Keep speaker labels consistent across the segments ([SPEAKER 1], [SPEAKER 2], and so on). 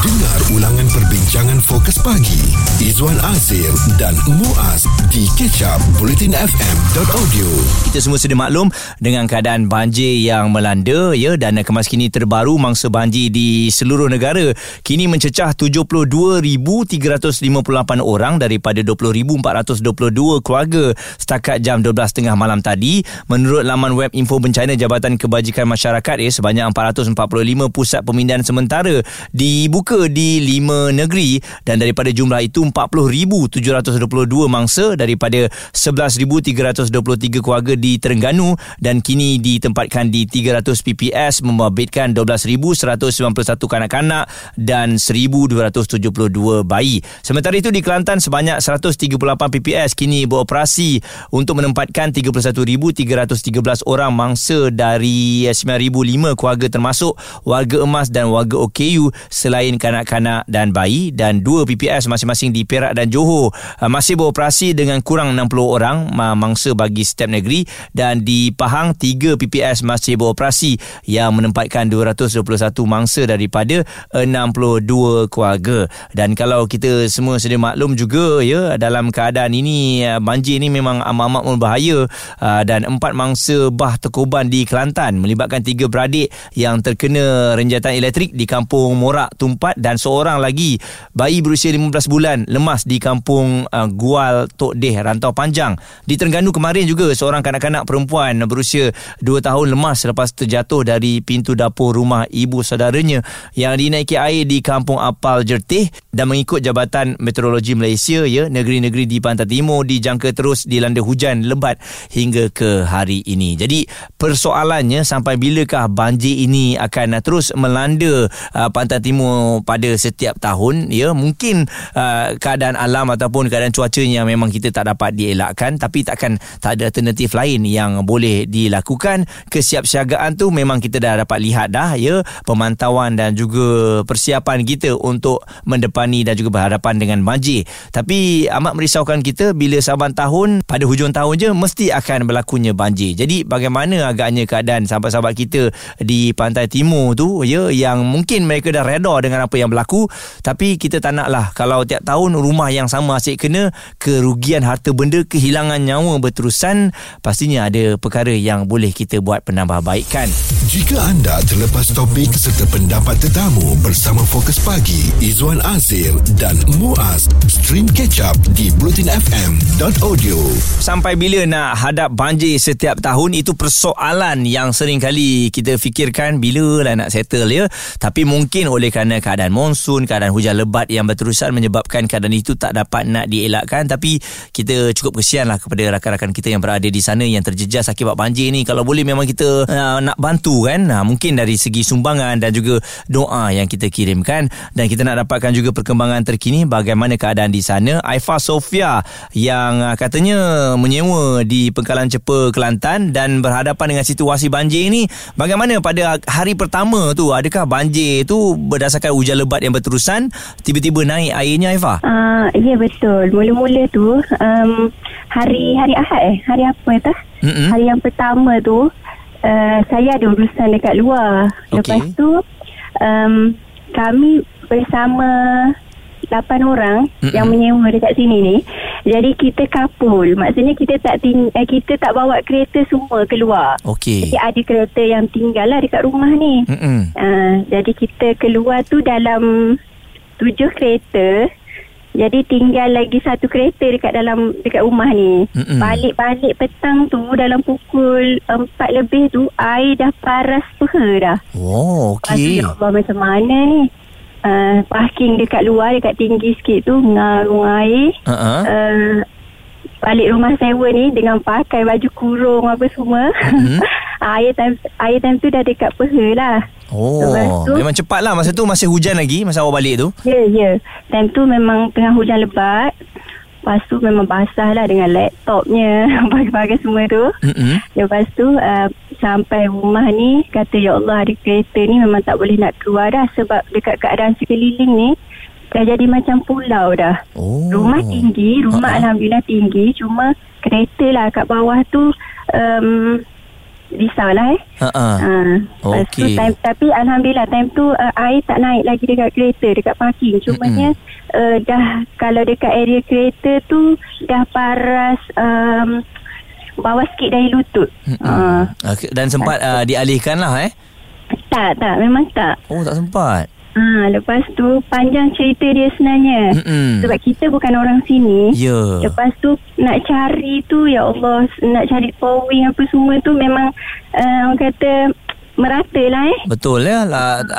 [SPEAKER 1] Dengar ulangan perbincangan fokus pagi. Izwan Azir dan Muaz di kecap bulletinfm.audio
[SPEAKER 2] Kita semua sudah maklum dengan keadaan banjir yang melanda ya dan kemas kini terbaru mangsa banjir di seluruh negara. Kini mencecah 72,358 orang daripada 20,422 keluarga setakat jam 12.30 malam tadi. Menurut laman web info bencana Jabatan Kebajikan Masyarakat ya sebanyak 445 pusat pemindahan sementara dibuka dibuka di lima negeri dan daripada jumlah itu 40,722 mangsa daripada 11,323 keluarga di Terengganu dan kini ditempatkan di 300 PPS membabitkan 12,191 kanak-kanak dan 1,272 bayi. Sementara itu di Kelantan sebanyak 138 PPS kini beroperasi untuk menempatkan 31,313 orang mangsa dari 9,005 keluarga termasuk warga emas dan warga OKU selain kanak-kanak dan bayi dan dua PPS masing-masing di Perak dan Johor. Uh, masih beroperasi dengan kurang 60 orang mangsa bagi setiap negeri dan di Pahang tiga PPS masih beroperasi yang menempatkan 221 mangsa daripada 62 keluarga. Dan kalau kita semua sedia maklum juga ya dalam keadaan ini uh, banjir ini memang amat-amat berbahaya uh, dan empat mangsa bah terkoban di Kelantan melibatkan tiga beradik yang terkena renjatan elektrik di kampung Morak Tumpat dan seorang lagi bayi berusia 15 bulan lemas di kampung uh, Gual Tok Deh Rantau Panjang. Di Terengganu kemarin juga seorang kanak-kanak perempuan berusia 2 tahun lemas selepas terjatuh dari pintu dapur rumah ibu saudaranya yang dinaiki air di kampung Apal Jertih dan mengikut Jabatan Meteorologi Malaysia ya negeri-negeri di pantai timur dijangka terus dilanda hujan lebat hingga ke hari ini. Jadi persoalannya sampai bilakah banjir ini akan terus melanda uh, pantai timur pada setiap tahun ya mungkin uh, keadaan alam ataupun keadaan cuaca yang memang kita tak dapat dielakkan tapi takkan tak ada alternatif lain yang boleh dilakukan. Kesiapsiagaan tu memang kita dah dapat lihat dah ya pemantauan dan juga persiapan kita untuk mendepani dan juga berhadapan dengan banjir. Tapi amat merisaukan kita bila saban tahun pada hujung tahun je mesti akan berlakunya banjir. Jadi bagaimana agaknya keadaan sahabat-sahabat kita di pantai timur tu ya yang mungkin mereka dah reda dengan yang berlaku. Tapi kita tak naklah. Kalau tiap tahun rumah yang sama asyik kena kerugian harta benda kehilangan nyawa berterusan pastinya ada perkara yang boleh kita buat penambahbaikan.
[SPEAKER 1] Jika anda terlepas topik serta pendapat tetamu bersama Fokus Pagi Izwan Azir dan Muaz stream catch up di blutinfm.audio
[SPEAKER 2] sampai bila nak hadap banjir setiap tahun? Itu persoalan yang sering kali kita fikirkan bila lah nak settle ya. Tapi mungkin oleh kerana keadaan keadaan monsun, keadaan hujan lebat yang berterusan menyebabkan keadaan itu tak dapat nak dielakkan. Tapi kita cukup kesianlah kepada rakan-rakan kita yang berada di sana yang terjejas akibat banjir ni. Kalau boleh memang kita uh, nak bantu kan? Uh, mungkin dari segi sumbangan dan juga doa yang kita kirimkan. Dan kita nak dapatkan juga perkembangan terkini bagaimana keadaan di sana. Aifa Sofia yang uh, katanya menyewa di Pengkalan Cepa Kelantan dan berhadapan dengan situasi banjir ini bagaimana pada hari pertama tu adakah banjir tu berdasarkan hujan hujan lebat yang berterusan tiba-tiba naik airnya Aifa?
[SPEAKER 3] Uh, ya betul. Mula-mula tu um, hari hari Ahad eh hari apa tah? Mm-hmm. Hari yang pertama tu uh, saya ada urusan dekat luar. Okay. Lepas tu um, kami bersama 8 orang Mm-mm. yang menyewa dekat sini ni. Jadi kita kapul. Maksudnya kita tak ting- eh, kita tak bawa kereta semua keluar.
[SPEAKER 2] Okey.
[SPEAKER 3] Jadi ada kereta yang tinggal lah dekat rumah ni. Uh, jadi kita keluar tu dalam tujuh kereta. Jadi tinggal lagi satu kereta dekat dalam dekat rumah ni. Mm-mm. Balik-balik petang tu dalam pukul empat lebih tu air dah paras peha dah.
[SPEAKER 2] Oh, okey.
[SPEAKER 3] Ya Allah macam mana ni? Uh, parking dekat luar dekat tinggi sikit tu mengarung air uh-huh. uh, balik rumah sewa ni dengan pakai baju kurung apa semua uh-huh. air time air time tu dah dekat peha lah
[SPEAKER 2] Oh, tu, memang cepat lah masa tu masih hujan lagi masa awak balik tu?
[SPEAKER 3] Ya, yeah, ya. Yeah. Time tu memang tengah hujan lebat. Lepas tu memang basah lah dengan laptopnya, bagai-bagai semua tu. Mm-hmm. Lepas tu uh, sampai rumah ni, kata Ya Allah hari kereta ni memang tak boleh nak keluar dah sebab dekat keadaan sekeliling ni dah jadi macam pulau dah. Oh. Rumah tinggi, rumah uh-huh. Alhamdulillah tinggi. Cuma kereta lah kat bawah tu um, risaulah eh. Ha ah. Okey. Time, tapi alhamdulillah time tu uh, air tak naik lagi dekat kereta dekat parking. Cumanya uh, dah kalau dekat area kereta tu dah paras um, bawah sikit dari lutut.
[SPEAKER 2] Uh. Okay. Dan sempat uh, dialihkan lah eh?
[SPEAKER 3] Tak, tak. Memang tak.
[SPEAKER 2] Oh, tak sempat.
[SPEAKER 3] Ha, lepas tu panjang cerita dia sebenarnya. Mm-mm. Sebab kita bukan orang sini.
[SPEAKER 2] Yeah.
[SPEAKER 3] Lepas tu nak cari tu ya Allah nak cari towing apa semua tu memang uh, orang kata merata lah eh.
[SPEAKER 2] Betul ya.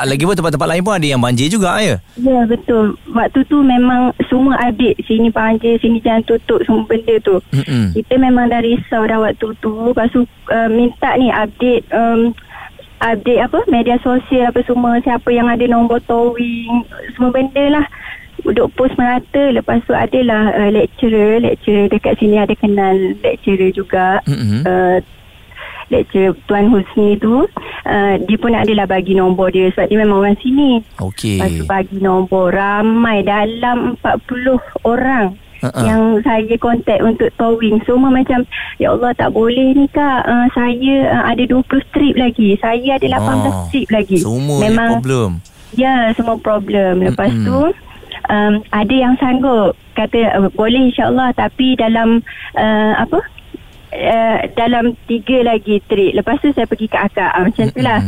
[SPEAKER 2] Lagi pun tempat-tempat lain pun ada yang banjir juga ya.
[SPEAKER 3] Ya betul. Waktu tu memang semua update. Sini banjir, sini jangan tutup semua benda tu. Mm-mm. Kita memang dah risau dah waktu tu. Lepas tu uh, minta ni update um, update apa media sosial apa semua siapa yang ada nombor towing semua benda lah duduk post merata lepas tu adalah uh, lecturer lecturer dekat sini ada kenal lecturer juga mm-hmm. uh, lecturer Tuan Husni tu uh, dia pun adalah bagi nombor dia sebab dia memang orang sini
[SPEAKER 2] okay.
[SPEAKER 3] lepas tu bagi nombor ramai dalam 40 orang uh-uh. yang saya kontak untuk towing. Semua macam ya Allah tak boleh ni kak. Uh, saya uh, ada 20 strip lagi. Saya ada 18 oh, strip lagi.
[SPEAKER 2] semua memang problem.
[SPEAKER 3] Ya semua problem. Lepas uh-uh. tu um, ada yang sanggup. Kata uh, boleh insyaAllah tapi dalam uh, apa uh, dalam tiga lagi trip. Lepas tu saya pergi ke akak. Uh, macam tu lah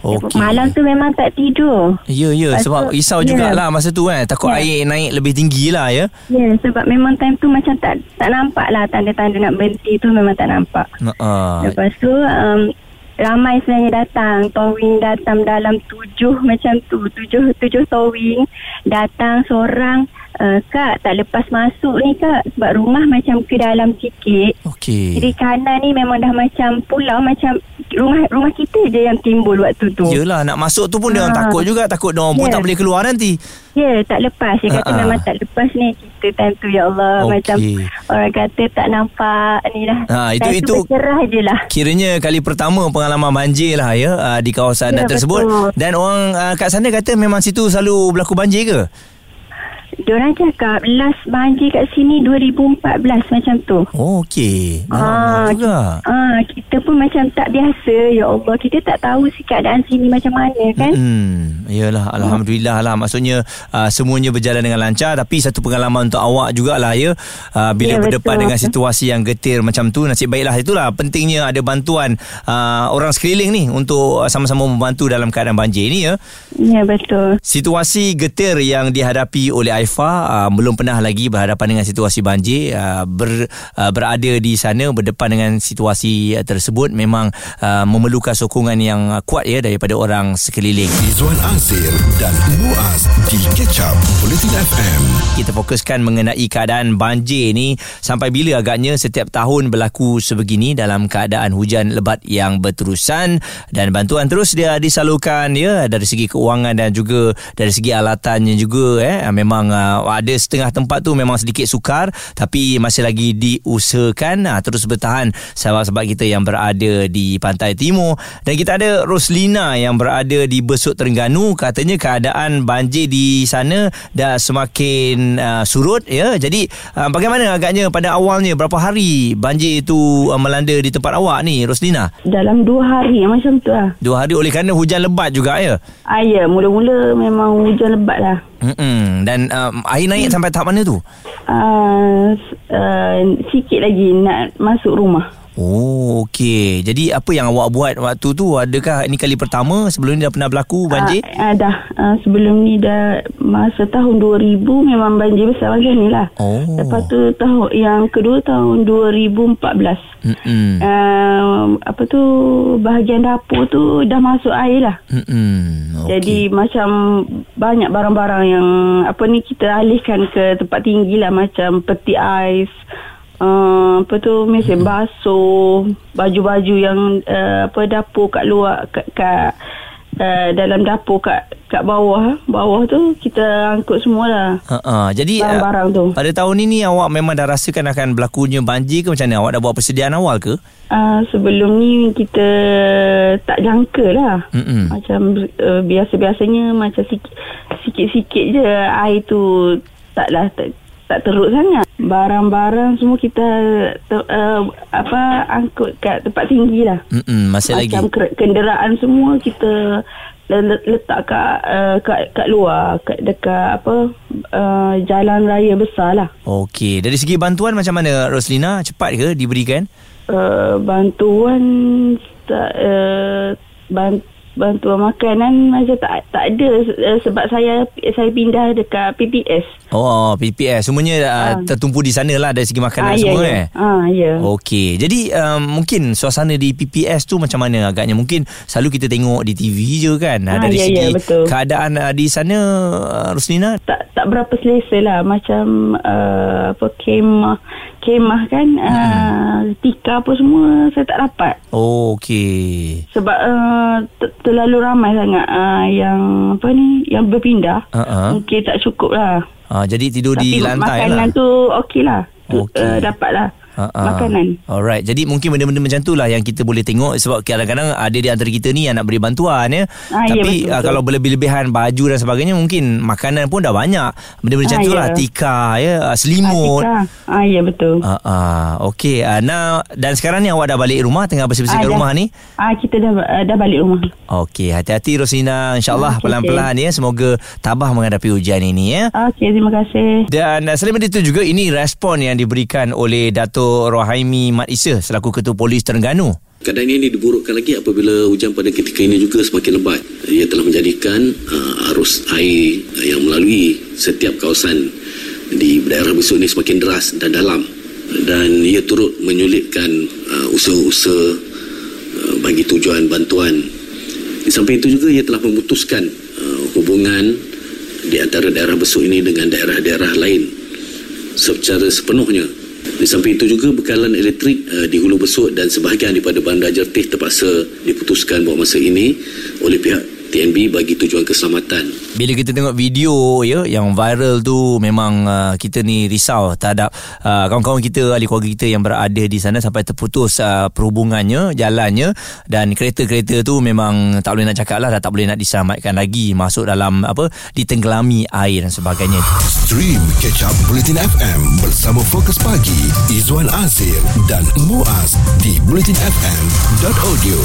[SPEAKER 3] Okay. Malam tu memang tak tidur.
[SPEAKER 2] Ya, ya. Sebab tu, risau yeah. jugalah masa tu kan. Takut yeah. air naik lebih tinggi lah ya.
[SPEAKER 3] Ya, yeah, sebab memang time tu macam tak tak nampak lah tanda-tanda nak berhenti tu memang tak nampak. Uh. Lepas tu, um, ramai sebenarnya datang. Towing datang dalam tujuh macam tu. Tujuh, tujuh towing datang seorang. Uh, kak tak lepas masuk ni kak sebab rumah macam ke dalam sikit.
[SPEAKER 2] Okey.
[SPEAKER 3] Jadi kanan ni memang dah macam pulau macam rumah rumah kita je yang timbul waktu tu.
[SPEAKER 2] Yelah nak masuk tu pun ha. dia orang ah. takut juga takut dia orang yeah. pun tak boleh keluar nanti.
[SPEAKER 3] Ya yeah, tak lepas dia kata uh-uh. memang tak lepas ni kita time tu ya Allah okay. macam orang kata tak nampak ni lah. Ha
[SPEAKER 2] itu itu
[SPEAKER 3] cerah je lah.
[SPEAKER 2] Kiranya kali pertama pengalaman banjir lah ya uh, di kawasan yeah, tersebut betul. dan orang uh, kat sana kata memang situ selalu berlaku banjir ke?
[SPEAKER 3] Diorang cakap last banjir kat sini 2014 macam tu.
[SPEAKER 2] Oh, okey. Ah, juga.
[SPEAKER 3] Ah, kita pun macam tak biasa. Ya Allah, kita tak tahu si keadaan sini macam mana kan?
[SPEAKER 2] Hmm. Yalah, alhamdulillah lah. Maksudnya uh, semuanya berjalan dengan lancar tapi satu pengalaman untuk awak jugalah ya. Uh, bila ya, berdepan betul. dengan situasi yang getir macam tu, nasib baiklah itulah pentingnya ada bantuan uh, orang sekeliling ni untuk sama-sama membantu dalam keadaan banjir ni ya.
[SPEAKER 3] Ya, betul.
[SPEAKER 2] Situasi getir yang dihadapi oleh Haifa uh, belum pernah lagi berhadapan dengan situasi banjir uh, ber, uh, berada di sana berdepan dengan situasi uh, tersebut memang uh, memerlukan sokongan yang kuat ya daripada orang sekeliling.
[SPEAKER 1] Izwan Azir dan Muaz di Ketchup Politin FM
[SPEAKER 2] kita fokuskan mengenai keadaan banjir ni sampai bila agaknya setiap tahun berlaku sebegini dalam keadaan hujan lebat yang berterusan. Dan bantuan terus dia disalurkan ya dari segi keuangan dan juga dari segi alatannya juga eh. Memang uh, ada setengah tempat tu memang sedikit sukar tapi masih lagi diusahakan uh, terus bertahan sahabat-sahabat kita yang berada di pantai timur. Dan kita ada Roslina yang berada di Besut Terengganu. Katanya keadaan banjir di sana dah semakin uh, surut ya. Jadi uh, bagaimana agaknya pada awalnya? Berapa hari banjir itu uh, melanda di tempat awak ni Roslina?
[SPEAKER 3] Dalam dua hari macam tu lah.
[SPEAKER 2] Dua hari oleh kerana hujan lebat juga ya?
[SPEAKER 3] Ah, ya. Mula-mula memang hujan lebat lah
[SPEAKER 2] Mm-mm. Dan uh, air naik hmm. sampai tahap mana tu?
[SPEAKER 3] Uh, uh, sikit lagi nak masuk rumah.
[SPEAKER 2] Oh, okey. Jadi apa yang awak buat waktu tu? Adakah ini kali pertama sebelum ni dah pernah berlaku banjir?
[SPEAKER 3] Uh, uh, dah. Uh, sebelum ni dah masa tahun 2000 memang banjir besar macam ni lah. Oh. Lepas tu tahun yang kedua tahun 2014. Mm-mm. Uh, apa tu bahagian dapur tu dah masuk air lah. Mm-mm. Okay. Jadi macam banyak barang-barang yang apa ni kita alihkan ke tempat tinggi lah macam peti ais uh, apa tu mesin hmm. basuh baju-baju yang uh, apa dapur kat luar kat, kat uh, dalam dapur kat kat bawah bawah tu kita angkut semualah.
[SPEAKER 2] Ha uh, jadi barang-barang uh, tu. Pada tahun ini awak memang dah rasakan akan berlakunya banjir ke macam mana? Awak dah buat persediaan awal ke?
[SPEAKER 3] Uh, sebelum ni kita tak jangka lah. Mm-mm. Macam uh, biasa-biasanya macam sikit, sikit-sikit je air tu taklah tak, tak teruk sangat.
[SPEAKER 4] barang-barang semua kita te- uh, apa angkut kat tempat tinggi lah.
[SPEAKER 2] Mm-mm, masih
[SPEAKER 4] Macam
[SPEAKER 2] lagi.
[SPEAKER 4] kenderaan semua kita le- letak kat, uh, kat kat luar kat dekat apa uh, jalan raya besar lah.
[SPEAKER 2] Okey, dari segi bantuan macam mana Roslina? Cepat ke diberikan?
[SPEAKER 4] Uh, bantuan tak uh, bant, bantuan makanan macam tak tak ada uh, sebab saya saya pindah dekat PPS.
[SPEAKER 2] Oh, PPS semuanya uh, tertumpu di sana lah dari segi makanan
[SPEAKER 4] Ah, ya,
[SPEAKER 2] semua
[SPEAKER 4] ya.
[SPEAKER 2] eh.
[SPEAKER 4] Ah ya.
[SPEAKER 2] Okey, jadi um, mungkin suasana di PPS tu macam mana agaknya? Mungkin selalu kita tengok di TV je kan. Ah,
[SPEAKER 4] Ah,
[SPEAKER 2] dari
[SPEAKER 4] ya,
[SPEAKER 2] segi
[SPEAKER 4] ya, betul.
[SPEAKER 2] keadaan uh, di sana uh, Roslina
[SPEAKER 4] tak tak berapa selesa lah macam uh, apa kemah kemah kan uh, tika apa semua saya tak dapat
[SPEAKER 2] Oh, okey.
[SPEAKER 4] sebab uh, ter- terlalu ramai sangat uh, yang apa ni yang berpindah
[SPEAKER 2] Uh-uh.
[SPEAKER 4] mungkin tak cukup lah
[SPEAKER 2] Uh, jadi tidur
[SPEAKER 4] tapi
[SPEAKER 2] di lantai
[SPEAKER 4] makanan
[SPEAKER 2] lah.
[SPEAKER 4] tu okey lah tu,
[SPEAKER 2] Okey.
[SPEAKER 4] uh, dapat lah
[SPEAKER 2] Ha-ha.
[SPEAKER 4] makanan.
[SPEAKER 2] Alright. Jadi mungkin benda-benda macam tu lah Yang kita boleh tengok Sebab kadang-kadang Ada di antara kita ni Yang nak beri bantuan ya.
[SPEAKER 4] Ah, ya,
[SPEAKER 2] Tapi ah,
[SPEAKER 4] betul.
[SPEAKER 2] Kalau berlebih-lebihan Baju dan sebagainya Mungkin Makanan pun dah banyak. Benda-benda macam
[SPEAKER 4] Ah,
[SPEAKER 2] tu
[SPEAKER 4] ya.
[SPEAKER 2] lah Tika ya. Ah, Selimut.
[SPEAKER 4] Ah, tika. ah ya betul.
[SPEAKER 2] Ah, ah, Okey ah, Now Dan sekarang ni awak dah balik rumah? Tengah bersih-bersih
[SPEAKER 4] dah-
[SPEAKER 2] rumah ni?
[SPEAKER 4] Ah kita dah uh, dah balik rumah.
[SPEAKER 2] Okey Hati-hati Rosina. InsyaAllah
[SPEAKER 4] Okey,
[SPEAKER 2] pelan-pelan ya. Semoga tabah menghadapi ujian ini ya.
[SPEAKER 4] Okey terima kasih.
[SPEAKER 2] Dan uh, selain itu juga ini respon yang diberikan oleh Dato' Rohaimi Mat Isa selaku Ketua Polis Terengganu.
[SPEAKER 5] Keadaan ini diburukkan lagi apabila hujan pada ketika ini juga semakin lebat. Ia telah menjadikan uh, arus air yang melalui setiap kawasan di daerah besar ini semakin deras dan dalam. Dan ia turut menyulitkan uh, usaha-usaha uh, bagi tujuan bantuan. Di samping itu juga ia telah memutuskan uh, hubungan di antara daerah besar ini dengan daerah-daerah lain secara sepenuhnya. Di samping itu juga bekalan elektrik uh, di Hulu Besut dan sebahagian daripada Bandar Jertih terpaksa diputuskan buat masa ini oleh pihak TNB bagi tujuan keselamatan.
[SPEAKER 2] Bila kita tengok video ya yang viral tu memang uh, kita ni risau terhadap uh, kawan-kawan kita ahli keluarga kita yang berada di sana sampai terputus uh, perhubungannya jalannya dan kereta-kereta tu memang tak boleh nak cakap lah dah tak boleh nak diselamatkan lagi masuk dalam apa ditenggelami air dan sebagainya.
[SPEAKER 1] Stream Catch Up Bulletin FM bersama Fokus Pagi Izwan Azir dan Muaz di bulletinfm.audio.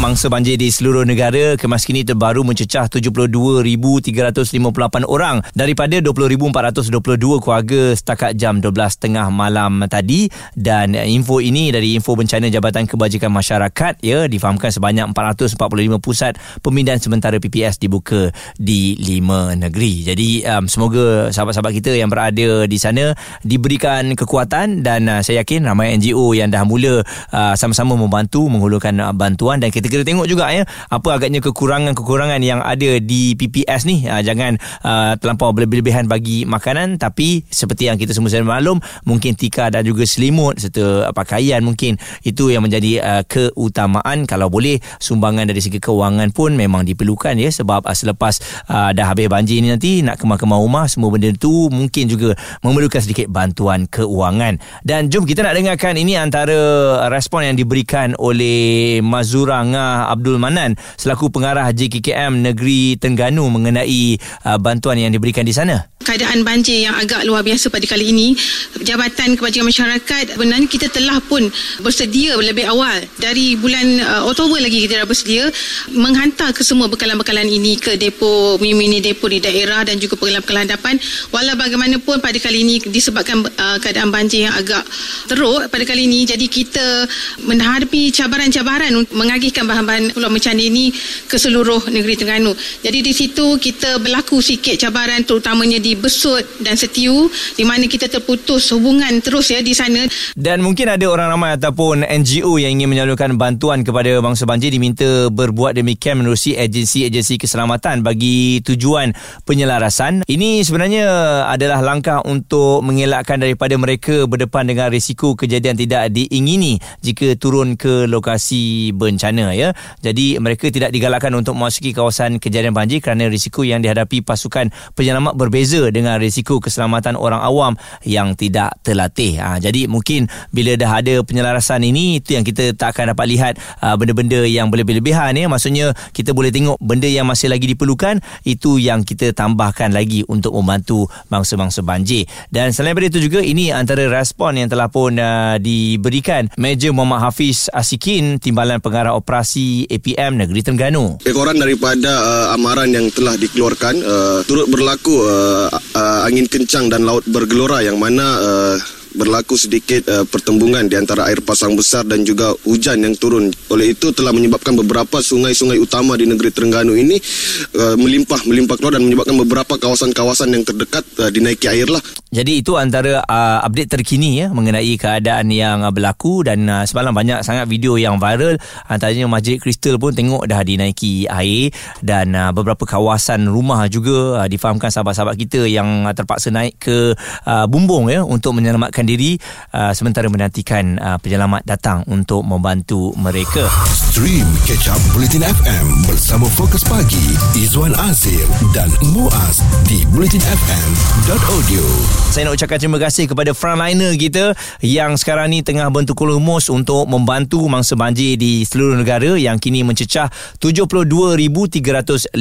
[SPEAKER 2] Mangsa banjir di seluruh negara kemas kini terbaru mencecah 72,358 orang daripada 20,422 keluarga setakat jam 12.30 malam tadi dan info ini dari info bencana Jabatan Kebajikan Masyarakat ya difahamkan sebanyak 445 pusat pemindahan sementara PPS dibuka di lima negeri. Jadi um, semoga sahabat-sahabat kita yang berada di sana diberikan kekuatan dan uh, saya yakin ramai NGO yang dah mula uh, sama-sama membantu menghulurkan uh, bantuan dan kita kena tengok juga ya apa agaknya kekurangan-kekurangan yang ada di PPS ni. Uh, jangan uh, terlampau berlebihan bagi makanan tapi seperti yang kita semua sedia maklum mungkin tika dan juga selimut serta uh, pakaian mungkin itu yang menjadi uh, keutamaan. Kalau boleh sumbangan dari segi kewangan pun memang diperlukan ya sebab uh, selepas uh, dah habis banjir ni nanti nak kemar-kemar rumah semua benda tu mungkin juga memerlukan sedikit bantuan keuangan dan jom kita nak dengarkan ini antara respon yang diberikan oleh Mazura Ngah Abdul Manan selaku pengarah JKKM Negeri Terengganu mengenai uh, bantuan yang diberikan di sana.
[SPEAKER 6] keadaan banjir yang agak luar biasa pada kali ini Jabatan Kebajikan Masyarakat sebenarnya kita telah pun bersedia lebih awal dari bulan uh, Oktober lagi kita dah bersedia menghantar ke semua bekalan-bekalan ini ke depo mini-mini depo di daerah dan juga bekalan-bekalan hadapan walau bagaimanapun pada kali ini disebabkan uh, keadaan banjir yang agak teruk pada kali ini jadi kita menghadapi cabaran-cabaran untuk mengagihkan bahan-bahan Pulau Mencandi ini ke seluruh negeri Terengganu jadi di situ kita berlaku sikit cabaran terutamanya di Besut dan Setiu di mana kita terputus hubungan terus ya di sana
[SPEAKER 2] Dan mungkin ada orang ramai ataupun NGO yang ingin menyalurkan bantuan kepada bangsa banjir diminta berbuat demikian menerusi agensi-agensi keselamatan bagi tujuan penyelarasan. Ini sebenarnya adalah langkah untuk mengelakkan daripada mereka berdepan dengan risiko kejadian tidak diingini jika turun ke lokasi bencana ya. Jadi mereka tidak digalakkan untuk memasuki kawasan kejadian banjir kerana risiko yang dihadapi pasukan penyelamat berbeza dengan risiko keselamatan orang awam yang tidak terlatih. Ha, jadi mungkin bila dah ada penyelarasan ini itu yang kita tak akan dapat lihat uh, benda-benda yang berlebih-lebihan ya. Maksudnya kita boleh tengok benda yang masih lagi diperlukan itu yang kita tambahkan lagi untuk membantu bangsa-bangsa banjir. Dan selain daripada itu juga ini antara respon yang telah pun uh, diberikan Major Muhammad Hafiz Asikin Timbalan Pengarah Operasi APM Negeri Terengganu.
[SPEAKER 7] Ekoran daripada uh, amaran yang telah dikeluarkan uh, turut berlaku uh, uh, angin kencang dan laut bergelora yang mana uh, berlaku sedikit uh, pertembungan di antara air pasang besar dan juga hujan yang turun. Oleh itu telah menyebabkan beberapa sungai-sungai utama di negeri Terengganu ini uh, melimpah melimpah keluar dan menyebabkan beberapa kawasan-kawasan yang terdekat uh, dinaiki air lah.
[SPEAKER 2] Jadi itu antara uh, update terkini ya mengenai keadaan yang uh, berlaku dan uh, semalam banyak sangat video yang viral antaranya Masjid Kristal pun tengok dah dinaiki air dan uh, beberapa kawasan rumah juga uh, difahamkan sahabat-sahabat kita yang uh, terpaksa naik ke uh, bumbung ya untuk menyelamatkan menyelamatkan diri uh, sementara menantikan uh, penyelamat datang untuk membantu mereka.
[SPEAKER 1] Stream Catch Up Bulletin FM bersama Fokus Pagi Izwan Azir dan Muaz di bulletinfm.audio.
[SPEAKER 2] Saya nak ucapkan terima kasih kepada frontliner kita yang sekarang ni tengah bentuk lumus untuk membantu mangsa banjir di seluruh negara yang kini mencecah 72,358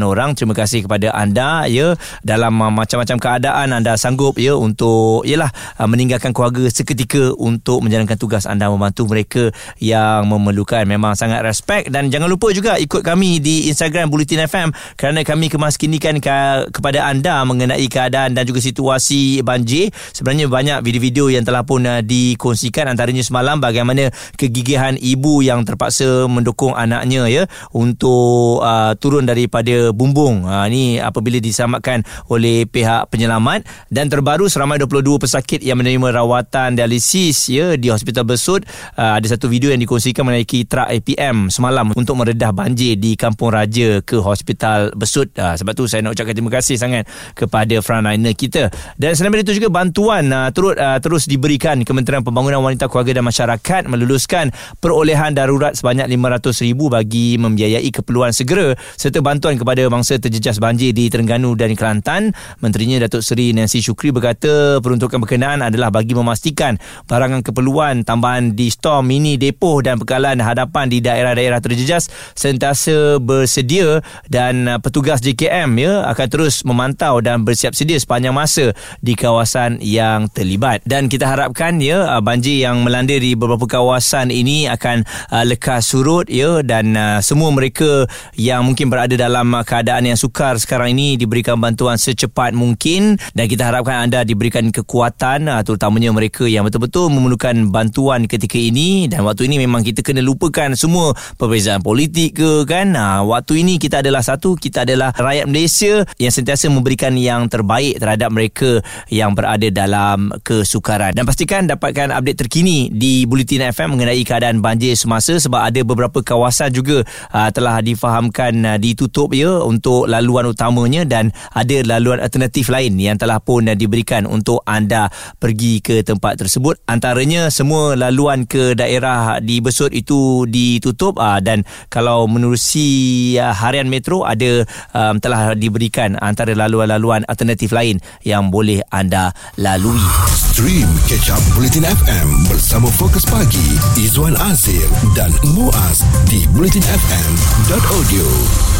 [SPEAKER 2] orang. Terima kasih kepada anda ya dalam uh, macam-macam keadaan anda sanggup ya untuk yalah uh, meninggalkan keluarga seketika untuk menjalankan tugas anda membantu mereka yang memerlukan. Memang sangat respect dan jangan lupa juga ikut kami di Instagram Bulletin FM kerana kami kemaskinikan ke- kepada anda mengenai keadaan dan juga situasi banjir. Sebenarnya banyak video-video yang telah pun uh, dikongsikan antaranya semalam bagaimana kegigihan ibu yang terpaksa mendukung anaknya ya untuk uh, turun daripada bumbung. Uh, ni apabila diselamatkan oleh pihak penyelamat. Dan terbaru seramai 22 pesakit pesakit yang menerima rawatan dialisis ya di Hospital Besut uh, ada satu video yang dikongsikan menaiki truk APM semalam untuk meredah banjir di Kampung Raja ke Hospital Besut uh, sebab tu saya nak ucapkan terima kasih sangat kepada frontliner kita. Dan selain itu juga bantuan uh, turut uh, terus diberikan Kementerian Pembangunan Wanita Keluarga dan Masyarakat meluluskan perolehan darurat sebanyak RM500,000 bagi membiayai keperluan segera serta bantuan kepada bangsa terjejas banjir di Terengganu dan Kelantan. Menterinya Datuk Seri Nancy Shukri berkata peruntukan berkenaan berkenaan adalah bagi memastikan barangan keperluan tambahan di stor mini depoh dan pekalan hadapan di daerah-daerah terjejas sentiasa bersedia dan uh, petugas JKM ya akan terus memantau dan bersiap sedia sepanjang masa di kawasan yang terlibat. Dan kita harapkan ya uh, banjir yang melanda di beberapa kawasan ini akan uh, lekas surut ya dan semua mereka yang mungkin berada dalam keadaan yang sukar sekarang ini diberikan bantuan secepat mungkin. Dan kita harapkan anda diberikan kekuatan kesihatan ah, terutamanya mereka yang betul-betul memerlukan bantuan ketika ini. Dan waktu ini memang kita kena lupakan semua perbezaan politik ke kan? Ah, waktu ini kita adalah satu kita adalah rakyat Malaysia yang sentiasa memberikan yang terbaik terhadap mereka yang berada dalam kesukaran. Dan pastikan dapatkan update terkini di Bulletin FM mengenai keadaan banjir semasa sebab ada beberapa kawasan juga uh, telah difahamkan ditutup ya untuk laluan utamanya dan ada laluan alternatif lain yang telah pun diberikan untuk anda pergi ke tempat tersebut. Antaranya semua laluan ke daerah di Besut itu ditutup uh, dan kalau menerusi uh, harian metro ada um, telah diberikan antara laluan-laluan alternatif lain yang boleh anda lalui.
[SPEAKER 1] Stream Catch Up Bulletin FM bersama Fokus Pagi Izwan Azir dan Muaz di bulletinfm.audio